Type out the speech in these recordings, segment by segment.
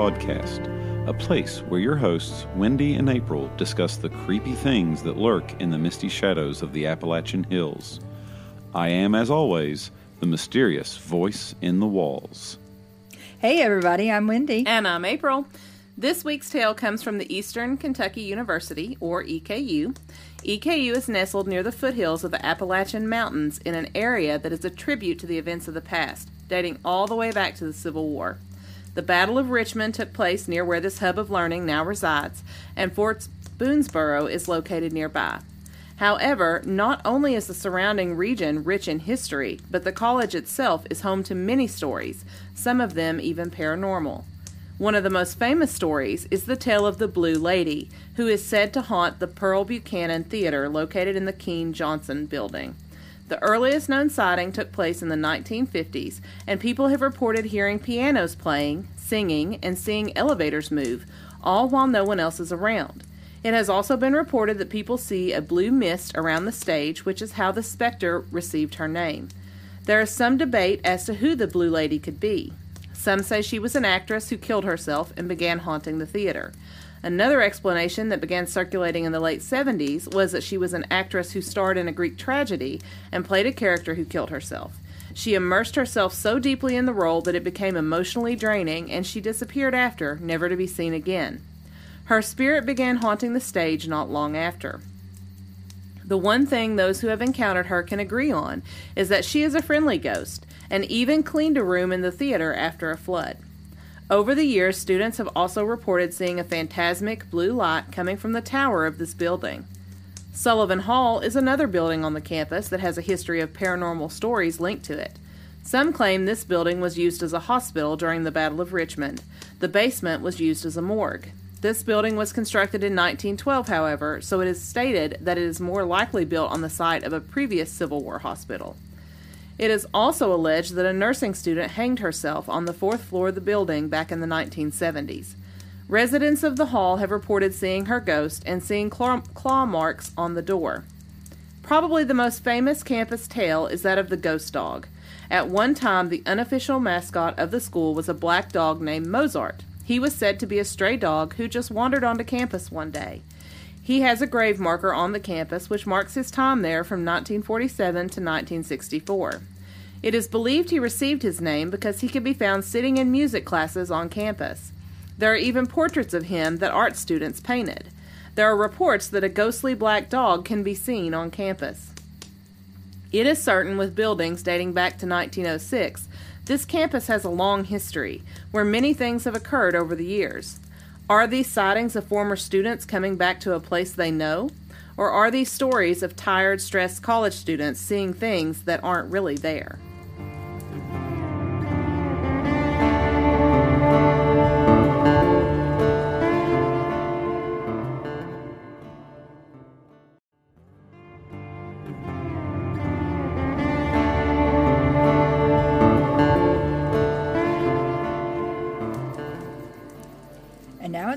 Haunted Hollers podcast, a place where your hosts, Wendy and April, discuss the creepy things that lurk in the misty shadows of the Appalachian Hills. I am, as always, the mysterious voice in the walls. Hey, everybody, I'm Wendy. And I'm April. This week's tale comes from the Eastern Kentucky University, or EKU. EKU is nestled near the foothills of the Appalachian Mountains in an area that is a tribute to the events of the past, dating all the way back to the Civil War. The Battle of Richmond took place near where this hub of learning now resides, and Fort Boonesborough is located nearby. However, not only is the surrounding region rich in history, but the college itself is home to many stories, some of them even paranormal. One of the most famous stories is the tale of the Blue Lady, who is said to haunt the Pearl Buchanan Theater located in the Keen Johnson building. The earliest known sighting took place in the 1950s, and people have reported hearing pianos playing, singing, and seeing elevators move, all while no one else is around. It has also been reported that people see a blue mist around the stage, which is how the specter received her name. There is some debate as to who the Blue Lady could be. Some say she was an actress who killed herself and began haunting the theater. Another explanation that began circulating in the late 70s was that she was an actress who starred in a Greek tragedy and played a character who killed herself. She immersed herself so deeply in the role that it became emotionally draining and she disappeared after, never to be seen again. Her spirit began haunting the stage not long after. The one thing those who have encountered her can agree on is that she is a friendly ghost and even cleaned a room in the theater after a flood. Over the years, students have also reported seeing a phantasmic blue light coming from the tower of this building. Sullivan Hall is another building on the campus that has a history of paranormal stories linked to it. Some claim this building was used as a hospital during the Battle of Richmond. The basement was used as a morgue. This building was constructed in 1912, however, so it is stated that it is more likely built on the site of a previous Civil War hospital. It is also alleged that a nursing student hanged herself on the fourth floor of the building back in the 1970s. Residents of the hall have reported seeing her ghost and seeing claw, claw marks on the door. Probably the most famous campus tale is that of the ghost dog. At one time, the unofficial mascot of the school was a black dog named Mozart. He was said to be a stray dog who just wandered onto campus one day. He has a grave marker on the campus which marks his time there from 1947 to 1964. It is believed he received his name because he could be found sitting in music classes on campus. There are even portraits of him that art students painted. There are reports that a ghostly black dog can be seen on campus. It is certain with buildings dating back to 1906 this campus has a long history, where many things have occurred over the years. Are these sightings of former students coming back to a place they know? Or are these stories of tired, stressed college students seeing things that aren't really there?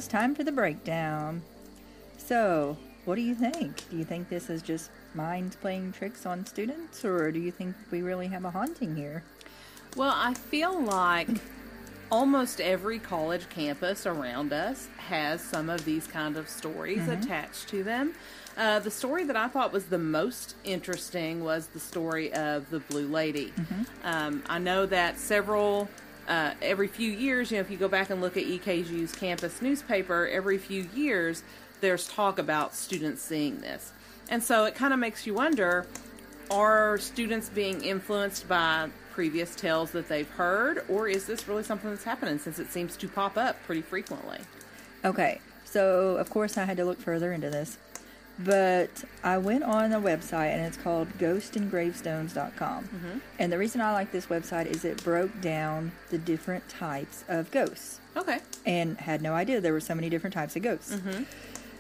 It's time for the breakdown. So, what do you think? Do you think this is just minds playing tricks on students, or do you think we really have a haunting here? Well, I feel like almost every college campus around us has some of these kind of stories attached to them. Uh, the story that I thought was the most interesting was the story of the Blue Lady. Um, I know that several, uh, every few years, you know, if you go back and look at EKU's campus newspaper, every few years there's talk about students seeing this. And so it kind of makes you wonder are students being influenced by previous tales that they've heard, or is this really something that's happening since it seems to pop up pretty frequently? Okay, so of course I had to look further into this, but I went on a website and it's called ghostandgravestones.com. Mm-hmm. And the reason I like this website is it broke down the different types of ghosts Okay. and had no idea there were so many different types of ghosts. Mm-hmm.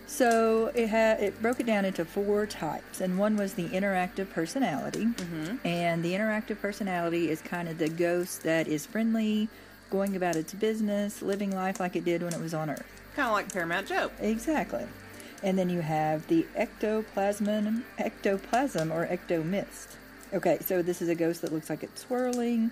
So it had it broke it down into four types, and one was the interactive personality, mm-hmm. and the interactive personality is kind of the ghost that is friendly, going about its business, living life like it did when it was on Earth. Kind of like Paramount Joe. Exactly. And then you have the ectoplasm, ectoplasm or ectomist. Okay, so this is a ghost that looks like it's swirling.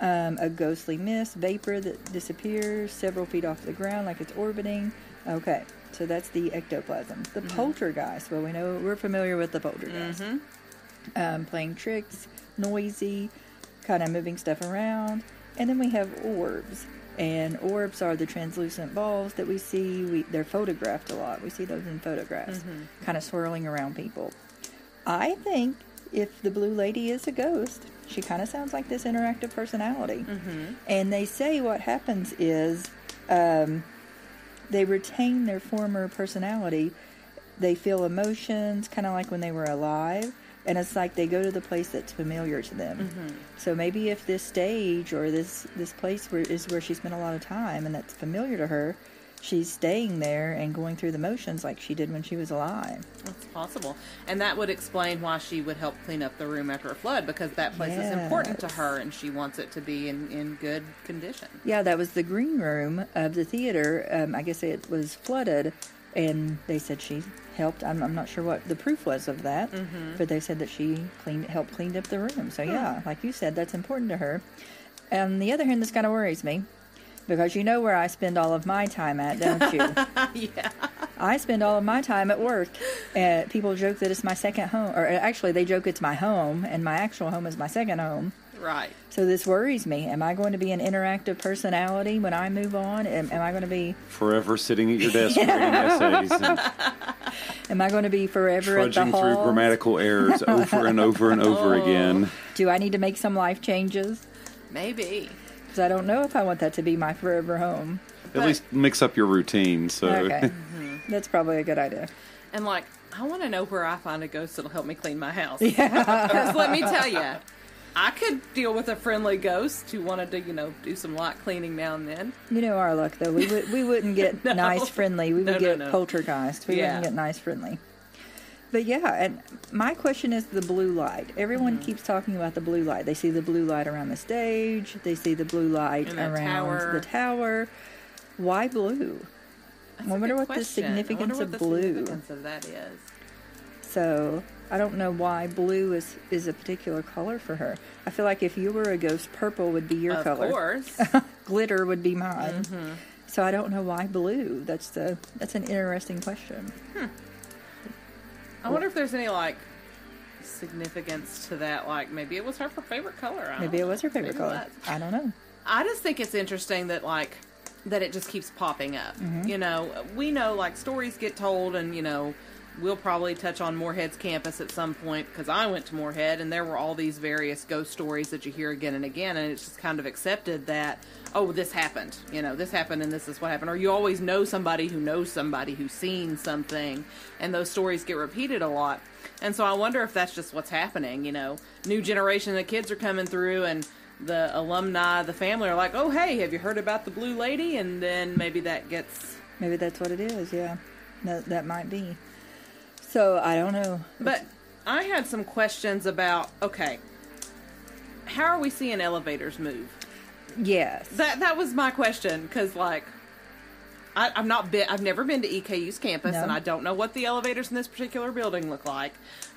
Um, a ghostly mist, vapor that disappears several feet off the ground like it's orbiting. Okay, so that's the ectoplasm. The poltergeist. Well, we know we're familiar with the poltergeist. Um, playing tricks, noisy, kind of moving stuff around. And then we have orbs. And orbs are the translucent balls that we see. We, they're photographed a lot. We see those in photographs, kind of swirling around people. I think if the blue lady is a ghost, she kind of sounds like this interactive personality. And they say what happens is um, they retain their former personality. They feel emotions, kind of like when they were alive. And it's like they go to the place that's familiar to them. So maybe if this stage or this this place where is where she spent a lot of time and that's familiar to her, she's staying there and going through the motions like she did when she was alive. That's possible. And that would explain why she would help clean up the room after a flood because that place is important to her and she wants it to be in, in good condition. Yeah, that was the green room of the theater. Um, I guess it was flooded, and they said she helped. I'm, I'm not sure what the proof was of that, but they said that she cleaned, helped cleaned up the room. So yeah, like you said, that's important to her. On the other hand, this kind of worries me because you know where I spend all of my time at, don't you? yeah. I spend all of my time at work. Uh, people joke that it's my second home, or actually, they joke it's my home, and my actual home is my second home. Right. So this worries me. Am I going to be an interactive personality when I move on? Am, am I going to be Forever sitting at your desk writing essays and am I going to be forever at the trudging through hall? grammatical errors over and over and over Oh. again. Do I need to make some life changes? Maybe. Because I don't know if I want that to be my forever home. At But- least mix up your routine. So Okay, mm-hmm. that's probably a good idea. And like, I want to know where I find a ghost that'll help me clean my house. Because let me tell you, I could deal with a friendly ghost who wanted to, you know, do some light cleaning now and then. You know our luck though. We would we wouldn't get No. nice friendly. We would No, get no. poltergeist. We Yeah. wouldn't get nice friendly. But yeah, and my question is the blue light. Everyone Mm-hmm. keeps talking about the blue light. They see the blue light around the stage. They see the blue light the around tower. the tower. Why blue? That's I wonder what the question. Wonder significance what of the blue. significance of that is. So I don't know why blue is is a particular color for her. I feel like if you were a ghost, purple would be your of color. Of course. Glitter would be mine. Mm-hmm. So I don't know why blue. That's the that's an interesting question. I wonder if there's any like significance to that. Like maybe it was her favorite color. I Maybe it was her favorite color. I don't know. I just think it's interesting that like that it just keeps popping up. Mm-hmm. You know, we know like stories get told, and you know, we'll probably touch on Morehead's campus at some point because I went to Morehead, and there were all these various ghost stories that you hear again and again, and it's just kind of accepted that oh, this happened. You know, this happened, and this is what happened. Or you always know somebody who knows somebody who's seen something, and those stories get repeated a lot. And so I wonder if that's just what's happening. You know, new generation of kids are coming through, and the alumni, the family are like, "Oh, hey, have you heard about the Blue Lady?" And then maybe that gets. Maybe that's what it is. Yeah, that that might be. So I don't know. But I had some questions about. Okay, how are we seeing elevators move? Yes. That that was my question because like. I, I've not been. I've never been to EKU's campus, No. and I don't know what the elevators in this particular building look like.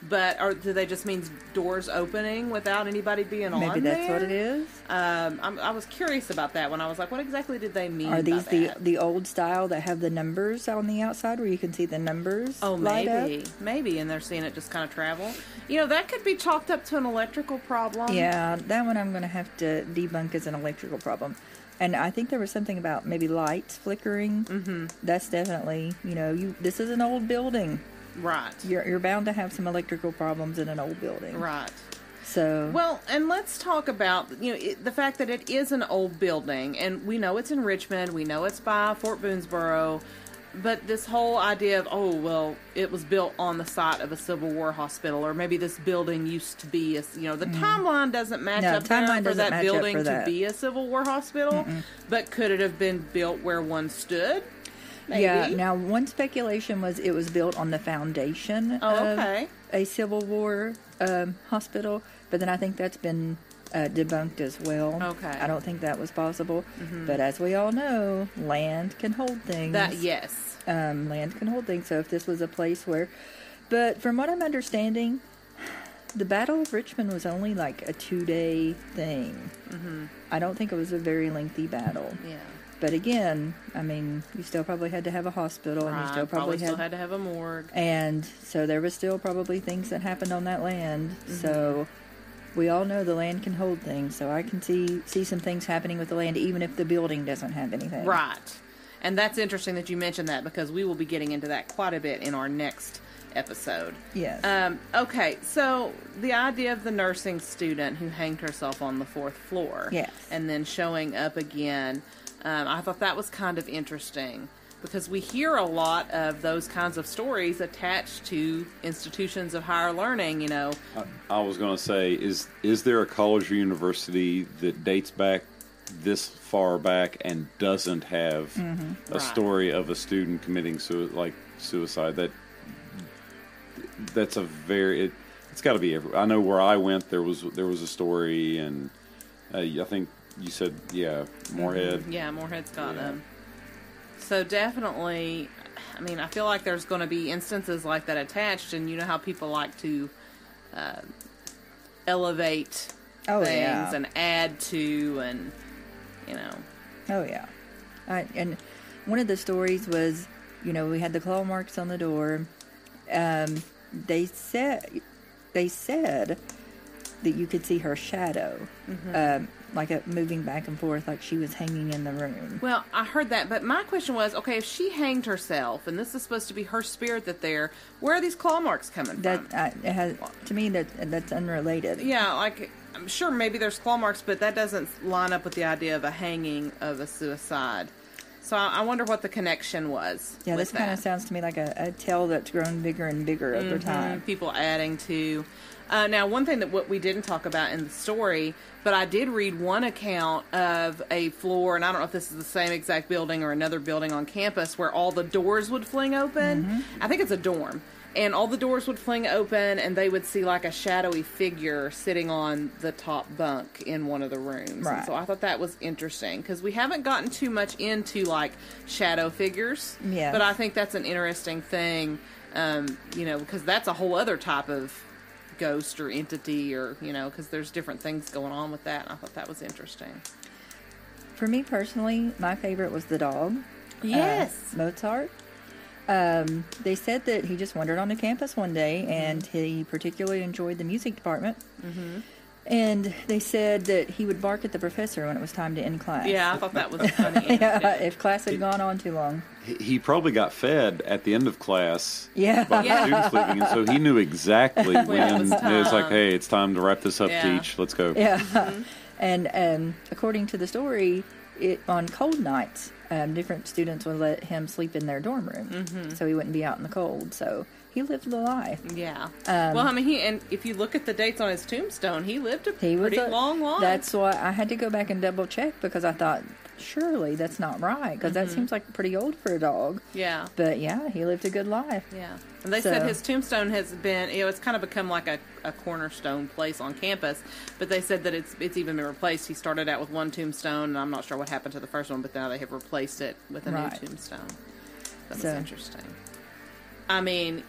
But are do they just mean doors opening without anybody being on? Maybe that's what it is. Um, I'm, I was curious about that when I was like, what exactly did they mean? Are these the the old style that have the numbers on the outside where you can see the numbers? Oh, light up? maybe, maybe, and they're seeing it just kind of travel. You know, that could be chalked up to an electrical problem. Yeah, that one I'm going to have to debunk as an electrical problem. And I think there was something about maybe lights flickering. Mm-hmm. That's definitely, you know, you. This is an old building. right, You're you're bound to have some electrical problems in an old building. right. So Well, and let's talk about you know it, the fact that it is an old building, and we know it's in Richmond. We know it's by Fort Boonesborough. But this whole idea of oh well, it was built on the site of a Civil War hospital, or maybe this building used to be a you know the timeline doesn't match. No, up timeline for that building for to be a Civil War hospital. But could it have been built where one stood? Maybe. yeah, now one speculation was it was built on the foundation Oh, of a Civil War um, hospital, but then I think that's been uh, debunked as well. Okay. Mm-hmm. I don't think that was possible. But as we all know, land can hold things. that yes. um, land can hold things. So if this was a place where, but from what I'm understanding, The Battle of Richmond was only like a two day thing. Mm-hmm. I don't think it was a very lengthy battle. Yeah. But again, I mean, you still probably had to have a hospital, and you Right, still probably, still had, had to have a morgue. and so there was still probably things that happened on that land. So we all know the land can hold things. So I can see see some things happening with the land, even if the building doesn't have anything. Right. And that's interesting that you mentioned that because we will be getting into that quite a bit in our next episode. Yes. Um, okay, so the idea of the nursing student who hanged herself on the fourth floor Yes. and then showing up again, um, I thought that was kind of interesting because we hear a lot of those kinds of stories attached to institutions of higher learning, you know. I was going to say, is is there a college or university that dates back this far back and doesn't have a Mm-hmm. Right. story of a student committing sui- like suicide? That that's a very it, it's got to be. Every, I know where I went, there was there was a story, and uh, I think you said yeah, Morehead. Yeah, Morehead's got Yeah. them. So definitely, I mean, I feel like there's going to be instances like that attached, and you know how people like to uh, elevate Oh, things yeah. and add to, and you know, Oh yeah, I, and one of the stories was, you know, we had the claw marks on the door. Um, they said they said that you could see her shadow, um, like a, moving back and forth, like she was hanging in the room. Well, I heard that, but my question was, okay, if she hanged herself, and this is supposed to be her spirit that there, where are these claw marks coming That from? uh, it has to me that that's unrelated. Yeah, like I'm sure maybe there's claw marks, but that doesn't line up with the idea of a hanging of a suicide. So I, wonder what the connection was. Yeah, this kind of sounds to me like a, a tale that's grown bigger and bigger over time. Mhm, people adding to. Uh, now, one thing that what we didn't talk about in the story, but I did read one account of a floor, and I don't know if this is the same exact building or another building on campus where all the doors would fling open. Mm-hmm. I think it's a dorm. And all the doors would fling open, and they would see like a shadowy figure sitting on the top bunk in one of the rooms. And so I thought that was interesting because we haven't gotten too much into like shadow figures. Yes. But I think that's an interesting thing, um, you know, because that's a whole other type of ghost or entity, or you know, because there's different things going on with that. And I thought that was interesting. For me personally, my favorite was the dog. Yes. uh, Mozart. Um, they said that he just wandered onto campus one day and he particularly enjoyed the music department. Mm-hmm. And they said that he would bark at the professor when it was time to end class. Yeah, I thought that was funny. Yeah, if class had gone on too long. He, he probably got fed at the end of class. Yeah. by Yeah. students leaving, and so he knew exactly when, it was it was like, "Hey, it's time to wrap this up, Yeah. teach. Let's go." Yeah. And um, according to the story, it on cold nights, um, different students would let him sleep in their dorm room, Mm-hmm. so he wouldn't be out in the cold. So he lived the life. yeah. Um, well, I mean, he and if you look at the dates on his tombstone, he lived a He pretty a, long life. That's why I had to go back and double check because I thought surely that's not right because Mm-hmm. that seems like pretty old for a dog. yeah. But yeah, he lived a good life. Yeah, and they So- said his tombstone has been, you know, it's kind of become like a, a cornerstone place on campus. But they said that it's it's even been replaced. He started out with one tombstone, and I'm not sure what happened to the first one, but now they have replaced it with a Right. new tombstone. That was So- interesting. I mean,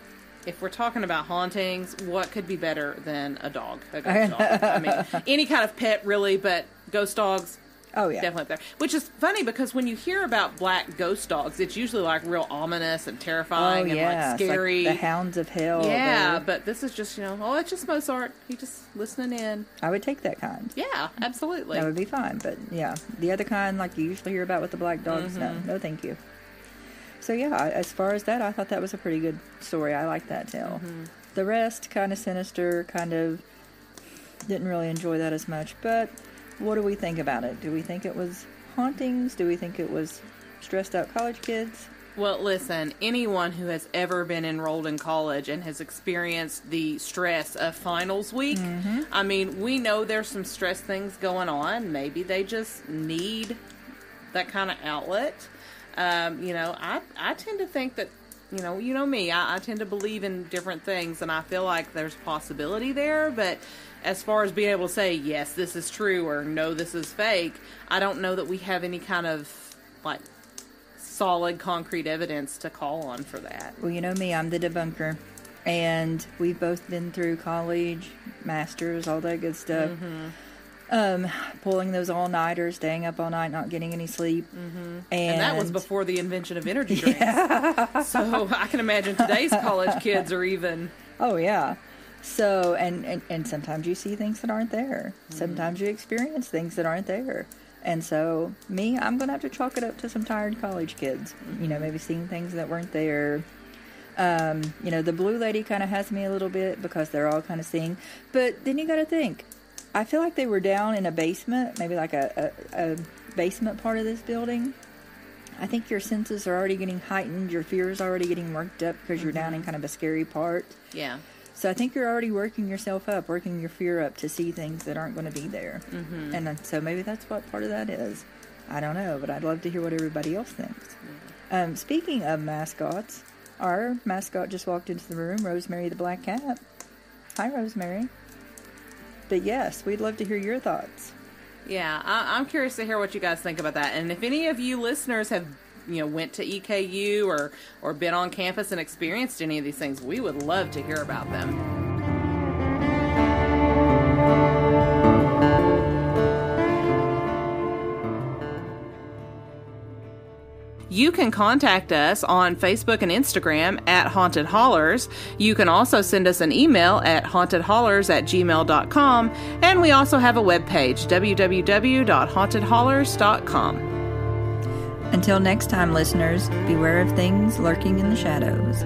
if we're talking about hauntings, what could be better than a dog? A ghost dog. I mean, any kind of pet, really, but ghost dogs. Oh yeah, Definitely up there. Which is funny because when you hear about black ghost dogs, it's usually like real ominous and Oh terrifying and yeah, like It's like scary. the hounds of hell. Yeah, but this is just, you know, oh, it's just Mozart. He just listening in. I would take that kind. Yeah, absolutely. That would be fine. But yeah, the other kind, like you usually hear about with the black dogs, no, Mm-hmm. no, thank you. So yeah, as far as that, I thought that was a pretty good story. I like that tale. Mm-hmm. The rest, kind of sinister, kind of didn't really enjoy that as much. But what do we think about it? Do we think it was hauntings? Do we think it was stressed out college kids? Well, listen, anyone who has ever been enrolled in college and has experienced the stress of finals week, Mm-hmm. I mean, we know there's some stress things going on. Maybe they just need that kind of outlet. Um, you know, I, I tend to think that, you know, you know me, I, I tend to believe in different things, and I feel like there's possibility there, but as far as being able to say, yes, this is true, or no, this is fake, I don't know that we have any kind of, like, solid concrete evidence to call on for that. Well, you know me, I'm the debunker. and we've both been through college, masters, all that good stuff. Um, pulling those all nighters, staying up all night, not getting any sleep, and, And that was before the invention of energy drinks. So I can imagine today's college kids are even. Oh yeah. So and, and and sometimes you see things that aren't there. Sometimes you experience things that aren't there. And so me, I'm gonna have to chalk it up to some tired college kids. You know, maybe seeing things that weren't there. Um, you know, the blue lady kind of has me a little bit because they're all kind of seeing. But then you got to think. I feel like they were down in a basement, maybe like a, a, a basement part of this building. I think your senses are already getting heightened. Your fear is already getting worked up because you're down in kind of a scary part. Yeah. So I think you're already working yourself up, working your fear up to see things that aren't going to be there. Mm-hmm. And so maybe that's what part of that is. I don't know, but I'd love to hear what everybody else thinks. Um, speaking of mascots, our mascot just walked into the room, Rosemary the Black Cat. Hi, Rosemary. But yes, we'd love to hear your thoughts. Yeah, I, I'm curious to hear what you guys think about that. And if any of you listeners have, you know, went to EKU or or been on campus and experienced any of these things, we would love to hear about them. You can contact us on Facebook and Instagram at Haunted Hollers. You can also send us an email at hauntedhollers at gmail.com. And we also have a webpage, www.hauntedhollers.com. Until next time, listeners, beware of things lurking in the shadows.